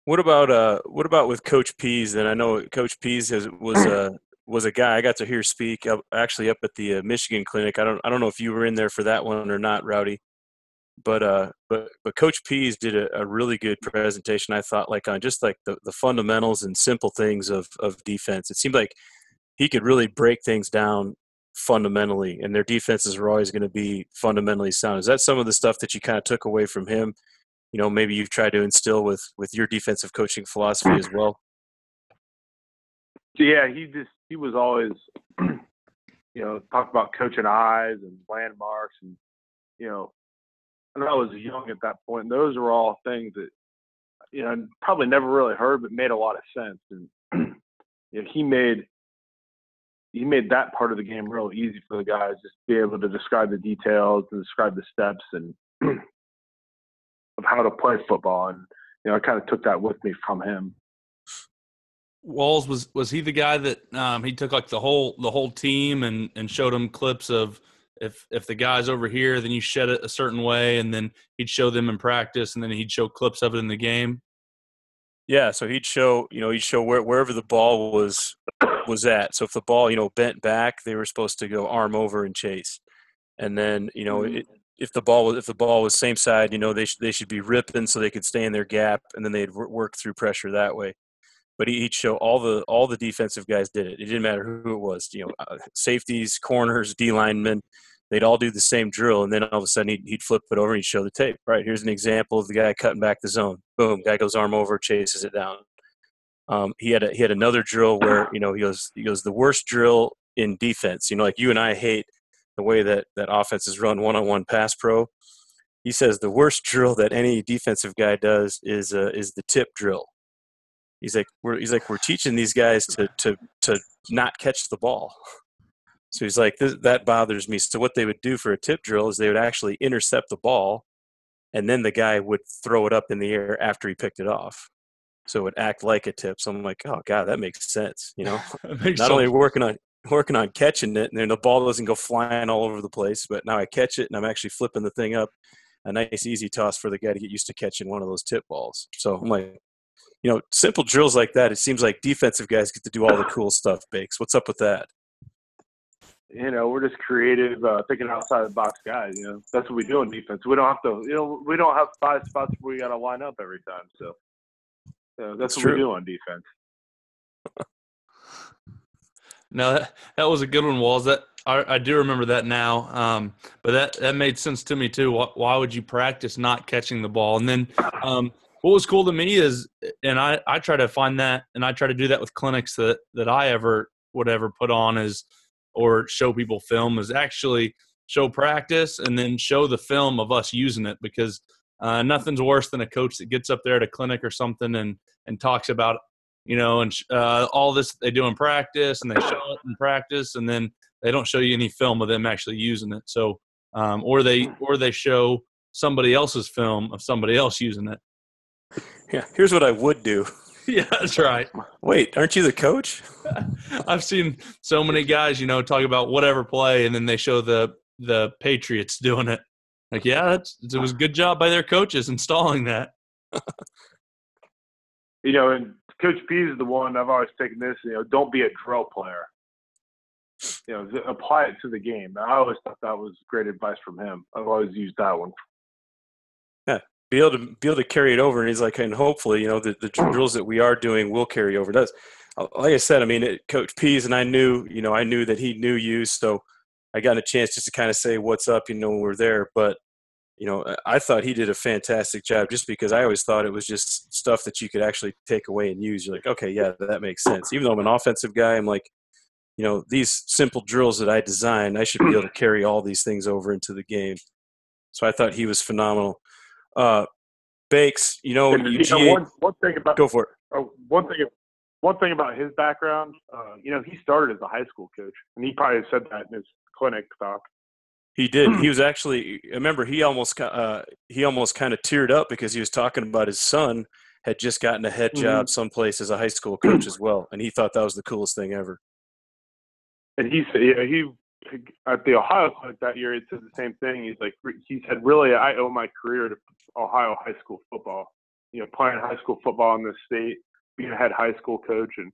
What about uh? What about with Coach Pees? And I know Coach Pees has, was [clears throat] a was a guy I got to hear speak up, actually up at the uh, Michigan clinic. I don't I don't know if you were in there for that one or not, Rowdy. But uh, but but Coach Pees did a, a, really good presentation. I thought, like on just like the, the fundamentals and simple things of of defense. It seemed like he could really break things down fundamentally, and their defenses were always going to be fundamentally sound. Is that some of the stuff that you kind of took away from him? You know, maybe you've tried to instill with with your defensive coaching philosophy as well. Yeah, he just he was always, [clears throat] you know, talk about coaching eyes and landmarks and you know and I was young at that point. those were all things that you know probably never really heard, but made a lot of sense. And [clears throat] you know, he made he made that part of the game real easy for the guys, just be able to describe the details and describe the steps and [clears throat] of how to play football. And you know, I kind of took that with me from him. Walls was was he the guy that um, he took like the whole the whole team and and showed them clips of if if the guy's over here, then you shed it a certain way, and then he'd show them in practice, and then he'd show clips of it in the game. Yeah, so he'd show you know he'd show where, wherever the ball was was at. So if the ball you know bent back, they were supposed to go arm over and chase, and then you know mm-hmm. it, if the ball was if the ball was same side, you know they should they should be ripping so they could stay in their gap, and then they'd work through pressure that way. But he'd show all the all the defensive guys did it. It didn't matter who it was, you know, uh, safeties, corners, D linemen they'd all do the same drill, and then all of a sudden he'd, he'd flip it over and he'd show the tape. Right here's an example of the guy cutting back the zone. Boom, guy goes arm over, chases it down. Um, he had a, he had another drill where you know he goes he goes the worst drill in defense. You know, like you and I hate the way that that offenses run one on one pass pro. He says the worst drill that any defensive guy does is uh, is the tip drill. He's like we're he's like we're teaching these guys to to to not catch the ball. So he's like, that bothers me. So what they would do for a tip drill is they would actually intercept the ball, and then the guy would throw it up in the air after he picked it off. So it would act like a tip. So I'm like, oh god, that makes sense. You know, [laughs] not sense. only working on working on catching it, and then the ball doesn't go flying all over the place, but now I catch it and I'm actually flipping the thing up. A nice easy toss for the guy to get used to catching one of those tip balls. So I'm like, you know, simple drills like that. It seems like defensive guys get to do all the cool stuff. Bakes, what's up with that? you know, we're just creative, uh, thinking outside the box guys. You know, that's what we do in defense. We don't have to, you know, we don't have five spots where we got to line up every time. So, that's, that's what true. we do on defense. [laughs] no, that, that was a good one, Walls. That I, I do remember that now. Um, but that that made sense to me too. Why, why, would you practice not catching the ball? And then, um, what was cool to me is, and I I try to find that, and I try to do that with clinics that that I ever would ever put on is or show people film is actually show practice and then show the film of us using it because uh, nothing's worse than a coach that gets up there at a clinic or something and and talks about you know and uh, all this they do in practice and they show it in practice and then they don't show you any film of them actually using it. So um, or they or they show somebody else's film of somebody else using it yeah here's what i would do [laughs] yeah, that's right. Wait, aren't you the coach? [laughs] I've seen so many guys, you know, talk about whatever play, and then they show the the Patriots doing it. Like, yeah, that's it was a good job by their coaches installing that. [laughs] you know, and Coach P is the one I've always taken this. You know, don't be a drill player. You know, apply it to the game. I always thought that was great advice from him. I've always used that one be able to be able to carry it over. And he's like, and hopefully, you know, the, the drills that we are doing will carry over. Does uh, like I said, I mean, it, Coach Pees and I knew, you know, I knew that he knew you, so I got a chance just to kind of say what's up, you know, when we're there. But you know, I thought he did a fantastic job just because I always thought it was just stuff that you could actually take away and use. You're like, okay, yeah, that makes sense. Even though I'm an offensive guy, I'm like, you know, these simple drills that I design, I should be able to carry all these things over into the game. So I thought he was phenomenal. Uh, Bakes, you know, you know one, one thing about go for it. Oh, one thing, one thing about his background, uh, you know, he started as a high school coach, and he probably said that in his clinic talk. He did. [clears throat] he was actually. I remember he almost uh, he almost kind of teared up because he was talking about his son had just gotten a head job mm-hmm. someplace as a high school [clears throat] coach as well, and he thought that was the coolest thing ever. And he said, yeah, he at the Ohio Clinic that year, he said the same thing. He's like, he said, really, I owe my career to Ohio high school football. You know, playing high school football in this state, being a head high school coach, and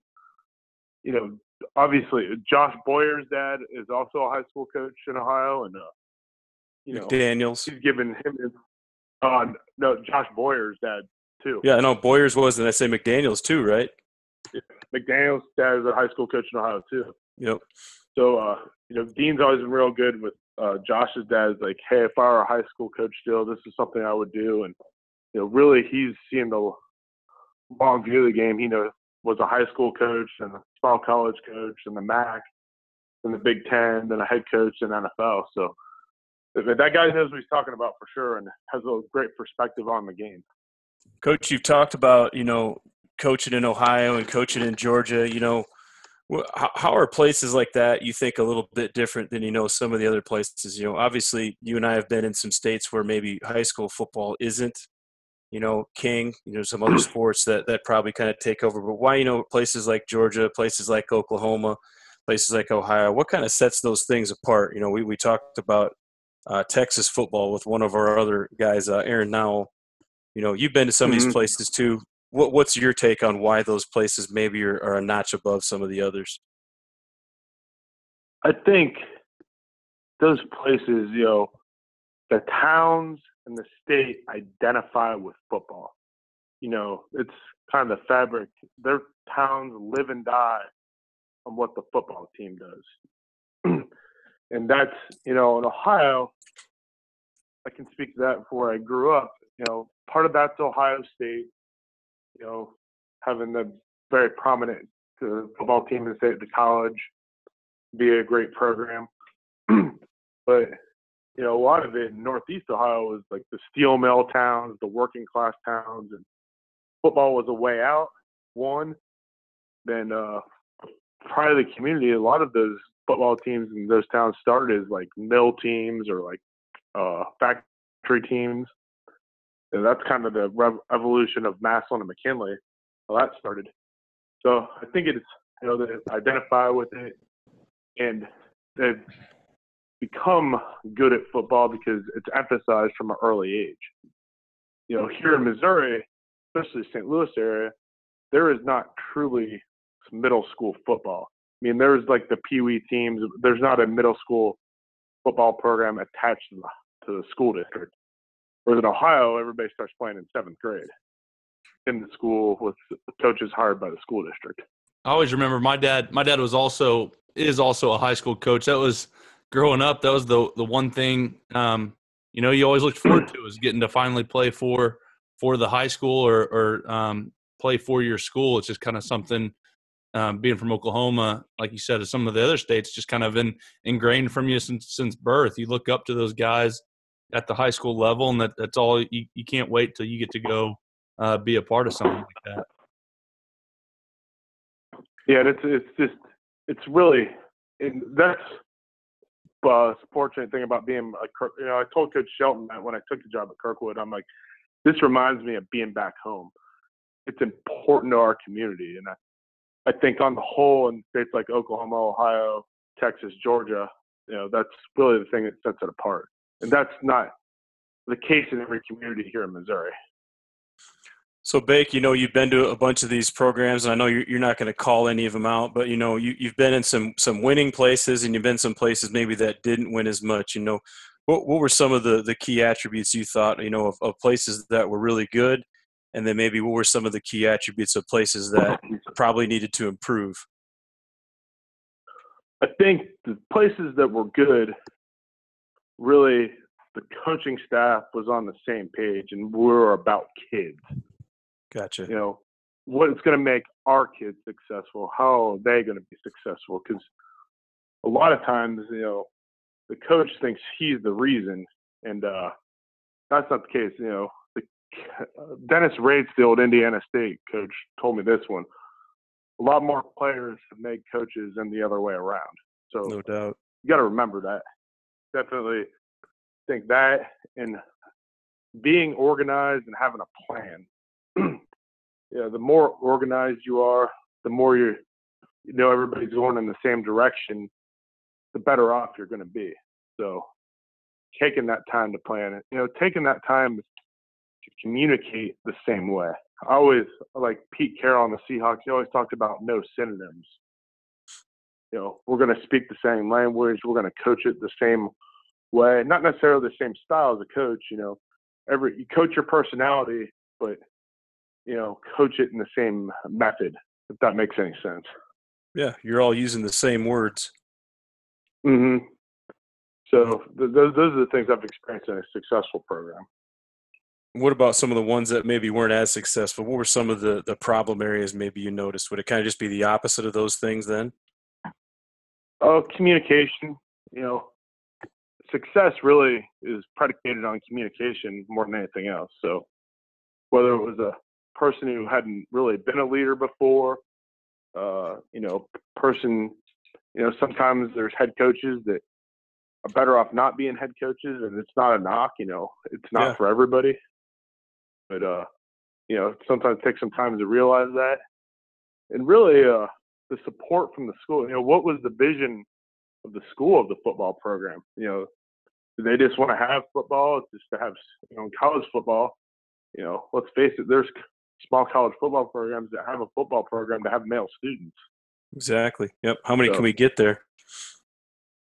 you know, obviously, Josh Boyer's dad is also a high school coach in Ohio, and uh, you know, Daniels. He's given him, Uh, no, Josh Boyer's dad too. Yeah, I know Boyer's was, and I say McDaniels too, right? McDaniels dad is a high school coach in Ohio too. Yep. So, uh, you know, Dean's always been real good with uh, Josh's dad. Is like, hey, if I were a high school coach still, this is something I would do. And you know, really, he's seen the long view of the game. He knows was a high school coach and a small college coach and the MAC and the Big Ten and a head coach in NFL. So that guy knows what he's talking about for sure and has a great perspective on the game. Coach, you've talked about you know coaching in Ohio and coaching in Georgia. You know, how are places like that you think a little bit different than you know some of the other places? You know, obviously you and I have been in some states where maybe high school football isn't you know, King, you know, some other [clears throat] sports that, that probably kind of take over. But why, you know, places like Georgia, places like Oklahoma, places like Ohio, what kind of sets those things apart? You know, we, we talked about uh, Texas football with one of our other guys, uh, Aaron Nowell. You know, you've been to some mm-hmm. of these mm-hmm. places too. What, what's your take on why those places maybe are, are a notch above some of the others? I think those places, you know, the towns and the state identify with football. You know, it's kind of the fabric. Their towns live and die on what the football team does. [clears throat] and that's, you know, in Ohio, I can speak to that before I grew up. You know, part of that's Ohio State, you know, having the very prominent football team in the state, at the college, be a great program. [clears throat] but you know, a lot of it in Northeast Ohio was like the steel mill towns, the working class towns, and football was a way out. One, then uh, part of the community, a lot of those football teams in those towns started as like mill teams or like uh, factory teams. That's kind of the rev- evolution of Massillon and McKinley. How that started. So I think it's you know they identify with it, and they've become good at football because it's emphasized from an early age. You know, here in Missouri, especially St. Louis area, there is not truly middle school football. I mean, there's like the Pee Wee teams. There's not a middle school football program attached to the school district. Whereas in Ohio, everybody starts playing in seventh grade in the school with coaches hired by the school district. I always remember my dad. My dad was also is also a high school coach. That was growing up, that was the the one thing um, you know you always looked forward to was getting to finally play for for the high school or or um, play for your school. It's just kind of something. Um, being from Oklahoma, like you said, some of the other states, just kind of in, ingrained from you since since birth. You look up to those guys at the high school level, and that, that's all. You, you can't wait till you get to go uh, be a part of something like that. Yeah, it's it's just it's really and that's uh, fortunate thing about being a, you know, I told Coach Shelton that when I took the job at Kirkwood, I'm like, this reminds me of being back home. It's important to our community, and I, I think on the whole, in states like Oklahoma, Ohio, Texas, Georgia, you know, that's really the thing that sets it apart, and that's not the case in every community here in Missouri. So, Bake, you know, you've been to a bunch of these programs, and I know you're, you're not going to call any of them out, but you know, you, you've been in some some winning places, and you've been some places maybe that didn't win as much. You know, what what were some of the the key attributes you thought, you know, of, of places that were really good, and then maybe what were some of the key attributes of places that probably needed to improve? I think the places that were good, really, the coaching staff was on the same page, and we were about kids Gotcha. You know, what's going to make our kids successful? How are they going to be successful? Because a lot of times, you know, the coach thinks he's the reason, and uh, that's not the case. You know, the, [laughs] Dennis Raidfield, Indiana State coach, told me this one. A lot more players made coaches than the other way around. So no doubt, you got to remember that. Definitely think that and being organized and having a plan [clears throat] yeah, the more organized you are, the more you you know everybody's going in the same direction, the better off you're going to be. So taking that time to plan it, you know, taking that time to communicate the same way. I always like Pete Carroll on the Seahawks. He always talked about no synonyms. You know, we're going to speak the same language. We're going to coach it the same way. Not necessarily the same style as a coach. You know, every you coach your personality, but you know, coach it in the same method. If that makes any sense. Yeah, you're all using the same words. hmm So th- those those are the things I've experienced in a successful program. What about some of the ones that maybe weren't as successful? What were some of the the problem areas maybe you noticed? Would it kind of just be the opposite of those things then? Oh, communication. You know, success really is predicated on communication more than anything else. So whether it was a person who hadn't really been a leader before, uh, you know, person, you know, sometimes there's head coaches that are better off not being head coaches, and it's not a knock. You know, it's not Yeah. for everybody. But uh, you know, sometimes it takes some time to realize that, and really, uh, the support from the school. You know, what was the vision of the school of the football program? You know, do they just want to have football just to have you know college football? You know, let's face it, there's small college football programs that have a football program to have male students. Exactly. Yep. How many So- can we get there?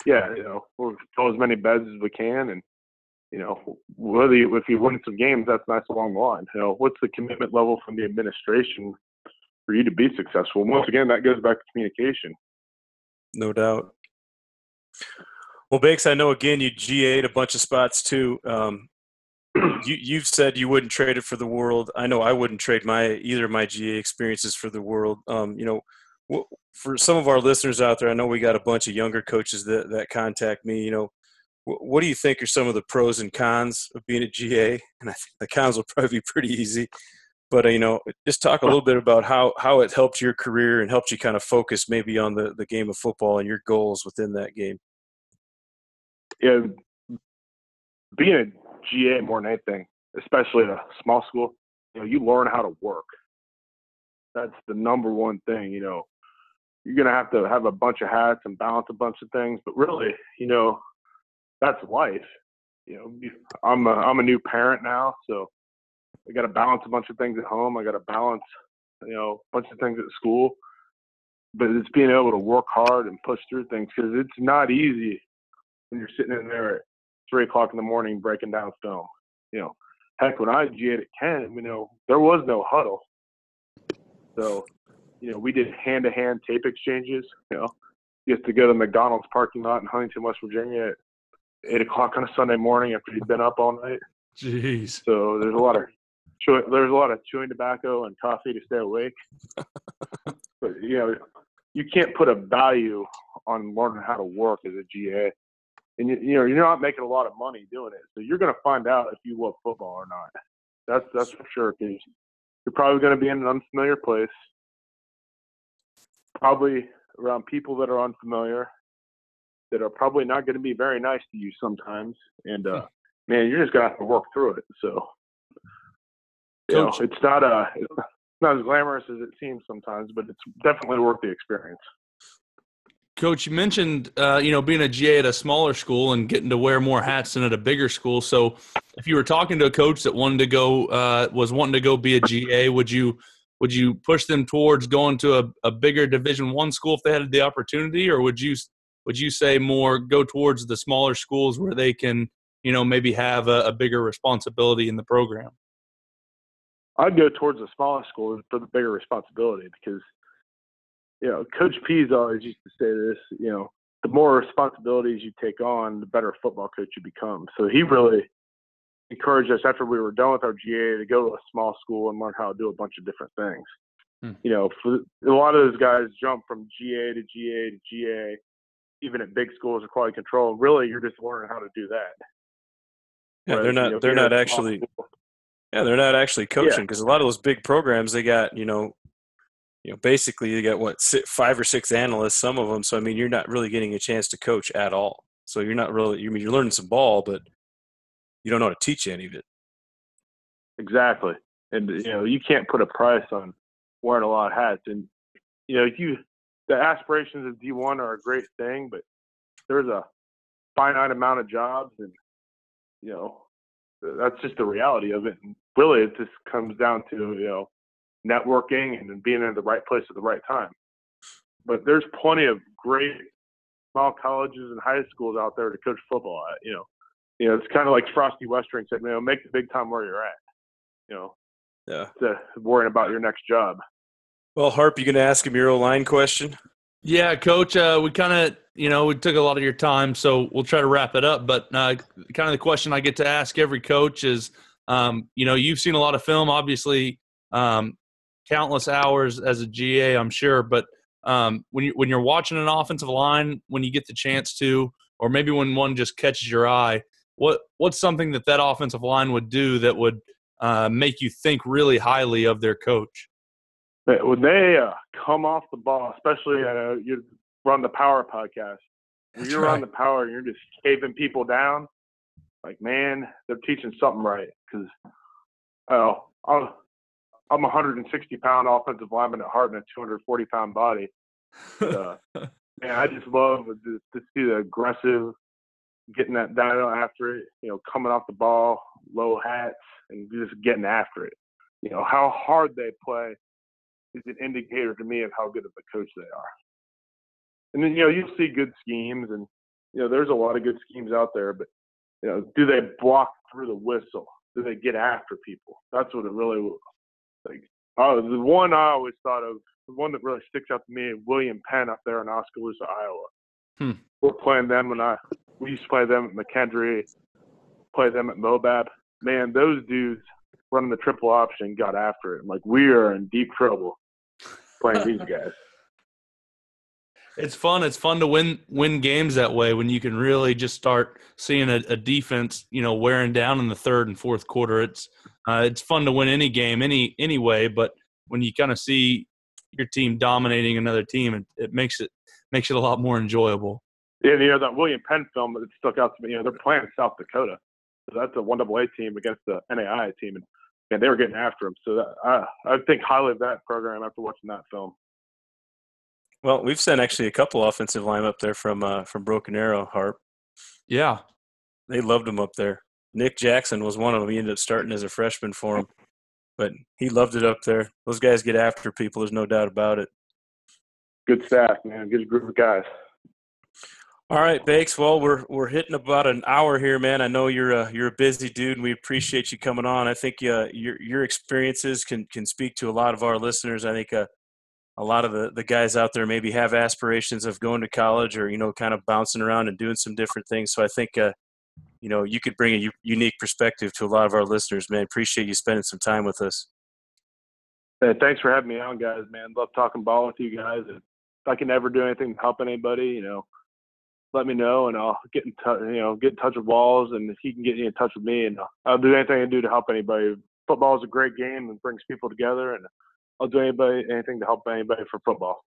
Yeah, you know, we'll fill as many beds as we can, and you know, whether you, if you win some games, that's nice along the line. You know, what's the commitment level from the administration for you to be successful? Once again, that goes back to communication. No doubt. Well, Bakes, I know again you GA'd a bunch of spots too. Um, [clears throat] you, you've said you wouldn't trade it for the world. I know I wouldn't trade my either of my GA experiences for the world. Um, you know, for some of our listeners out there, I know we got a bunch of younger coaches that that contact me. You know, what do you think are some of the pros and cons of being a GA? And I think the cons will probably be pretty easy. But uh, you know, just talk a little bit about how how it helped your career and helped you kind of focus maybe on the the game of football and your goals within that game. Yeah, being a GA more than anything, especially at a small school, you know, you learn how to work. That's the number one thing. You know, you're gonna have to have a bunch of hats and balance a bunch of things, but really, you know, that's life. You know, I'm a, I'm a new parent now, so I got to balance a bunch of things at home. I got to balance, you know, a bunch of things at school. But it's being able to work hard and push through things because it's not easy when you're sitting in there at three o'clock in the morning breaking down film. You know, heck, when I GA'd at Kent, you know, there was no huddle. So, you know, we did hand to hand tape exchanges. You know, you have to go to McDonald's parking lot in Huntington, West Virginia at eight o'clock on a Sunday morning after you've been up all night. Jeez. So there's a lot of chew- there's a lot of chewing tobacco and coffee to stay awake. [laughs] but you know, you can't put a value on learning how to work as a GA, and you, you know you're not making a lot of money doing it. So you're going to find out if you love football or not. That's that's for sure. Because you're probably going to be in an unfamiliar place, probably around people that are unfamiliar, that are probably not going to be very nice to you sometimes, and uh, man, you're just gonna have to work through it. So, you know, it's not uh it's not as glamorous as it seems sometimes, but it's definitely worth the experience. Coach, you mentioned uh, you know being a GA at a smaller school and getting to wear more hats than at a bigger school. So, if you were talking to a coach that wanted to go uh, was wanting to go be a GA, would you would you push them towards going to a, a bigger Division One school if they had the opportunity, or would you would you say more go towards the smaller schools where they can you know maybe have a, a bigger responsibility in the program? I'd go towards the smaller school for the bigger responsibility because, you know, Coach Pees always used to say this. You know, the more responsibilities you take on, the better football coach you become. So he really encouraged us after we were done with our GA to go to a small school and learn how to do a bunch of different things. Hmm. You know, for a lot of those guys jump from GA to GA to GA, even at big schools of quality control. Really, you're just learning how to do that. Yeah, they're not you know, they're not at a small actually school- yeah they're not actually coaching because a lot of those big programs they got you know you know basically you got what six, five or six analysts some of them so I mean you're not really getting a chance to coach at all so you're not really you mean you're learning some ball but you don't know how to teach any of it Exactly. And you know, you can't put a price on wearing a lot of hats. And you know, you the aspirations of D one are a great thing, but there's a finite amount of jobs and you know, that's just the reality of it. And really it just comes down to, you know, networking and being in the right place at the right time. But there's plenty of great small colleges and high schools out there to coach football at, you know. you know, it's kind of like Frosty Westering said, you know, make the big time where you're at. You know, Yeah. to worrying about your next job. Well, Harp, you going to ask him your line question? Yeah, coach. Uh, we kind of, you know, we took a lot of your time, so we'll try to wrap it up. But uh, kind of the question I get to ask every coach is, um, you know, you've seen a lot of film, obviously, um, countless hours as a GA, I'm sure. But um, when you when you're watching an offensive line, when you get the chance to, or maybe when one just catches your eye, what what's something that that offensive line would do that would uh, make you think really highly of their coach? But when they uh, come off the ball, especially uh, you run the power podcast, when That's you're on the power and you're just caving people down, like man, they're teaching something right. Because oh, I'm I'm a 160 pound offensive lineman at heart and a 240 pound body. But, uh, [laughs] man, I just love to, to see the aggressive, getting that down after it. You know, coming off the ball, low hats, and just getting after it. You know how hard they play is an indicator to me of how good of a coach they are. And then you know you see good schemes, and you know there's a lot of good schemes out there, but you know do they block through the whistle? Do they get after people? That's what it really was. like. Oh, the one I always thought of, the one that really sticks out to me, William Penn up there in Oskaloosa, Iowa. Hmm. We're playing them when I we used to play them at McKendree, play them at Mobab. Man, those dudes running the triple option got after it. Like we are in deep trouble playing these [laughs] guys. It's fun. It's fun to win win games that way when you can really just start seeing a, a defense, you know, wearing down in the third and fourth quarter. It's uh, it's fun to win any game any anyway, but when you kind of see your team dominating another team, it, it makes it makes it a lot more enjoyable. Yeah, you know that William Penn film that stuck out to me. You know they're playing South Dakota, so that's a one double A team against the NAI team, and and they were getting after him. So that, I I think highly of that program after watching that film. Well, we've sent actually a couple offensive line up there from uh, from Broken Arrow, Harp. Yeah, They loved him up there. Nick Jackson was one of them. He ended up starting as a freshman for him, but he loved it up there. Those guys get after people. There's no doubt about it. Good staff, man. Good group of guys. All right, Bakes. Well, we're we're hitting about an hour here, man. I know you're a you're a busy dude, and we appreciate you coming on. I think uh, your your experiences can can speak to a lot of our listeners. I think uh, a lot of the the guys out there maybe have aspirations of going to college or you know kind of bouncing around and doing some different things. So I think uh, you know you could bring a u- unique perspective to a lot of our listeners, man. Appreciate you spending some time with us. Hey, thanks for having me on, guys. Man, love talking ball with you guys. If I can ever do anything to help anybody, you know, let me know, and I'll get in touch. You know, get in touch with Walls, and he can get in touch with me, and I'll do anything I can do to help anybody. Football is a great game and brings people together, and I'll do anybody anything to help anybody for football.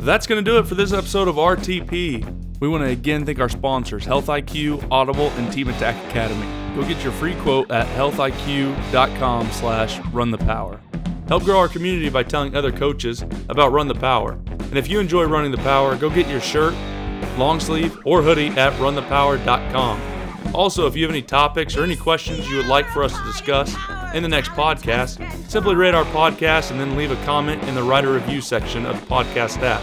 That's going to do it for this episode of RTP. We want to again thank our sponsors, Health IQ, Audible, and Team Attack Academy. Go get your free quote at healthiq.com slash run the power. Help grow our community by telling other coaches about Run the Power. And if you enjoy running the power, go get your shirt, long sleeve, or hoodie at runthepower.com. Also, if you have any topics or any questions you would like for us to discuss in the next podcast, simply rate our podcast and then leave a comment in the writer review section of the podcast app.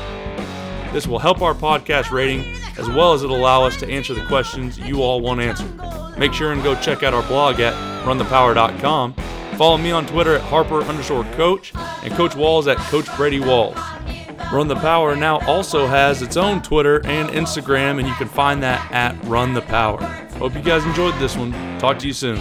This will help our podcast rating as well as it'll allow us to answer the questions you all want answered. Make sure and go check out our blog at runthepower.com. Follow me on Twitter at Harper underscore coach and Coach Walls at Coach Brady Walls. Run the Power now also has its own Twitter and Instagram, and you can find that at Run the Power. Hope you guys enjoyed this one. Talk to you soon.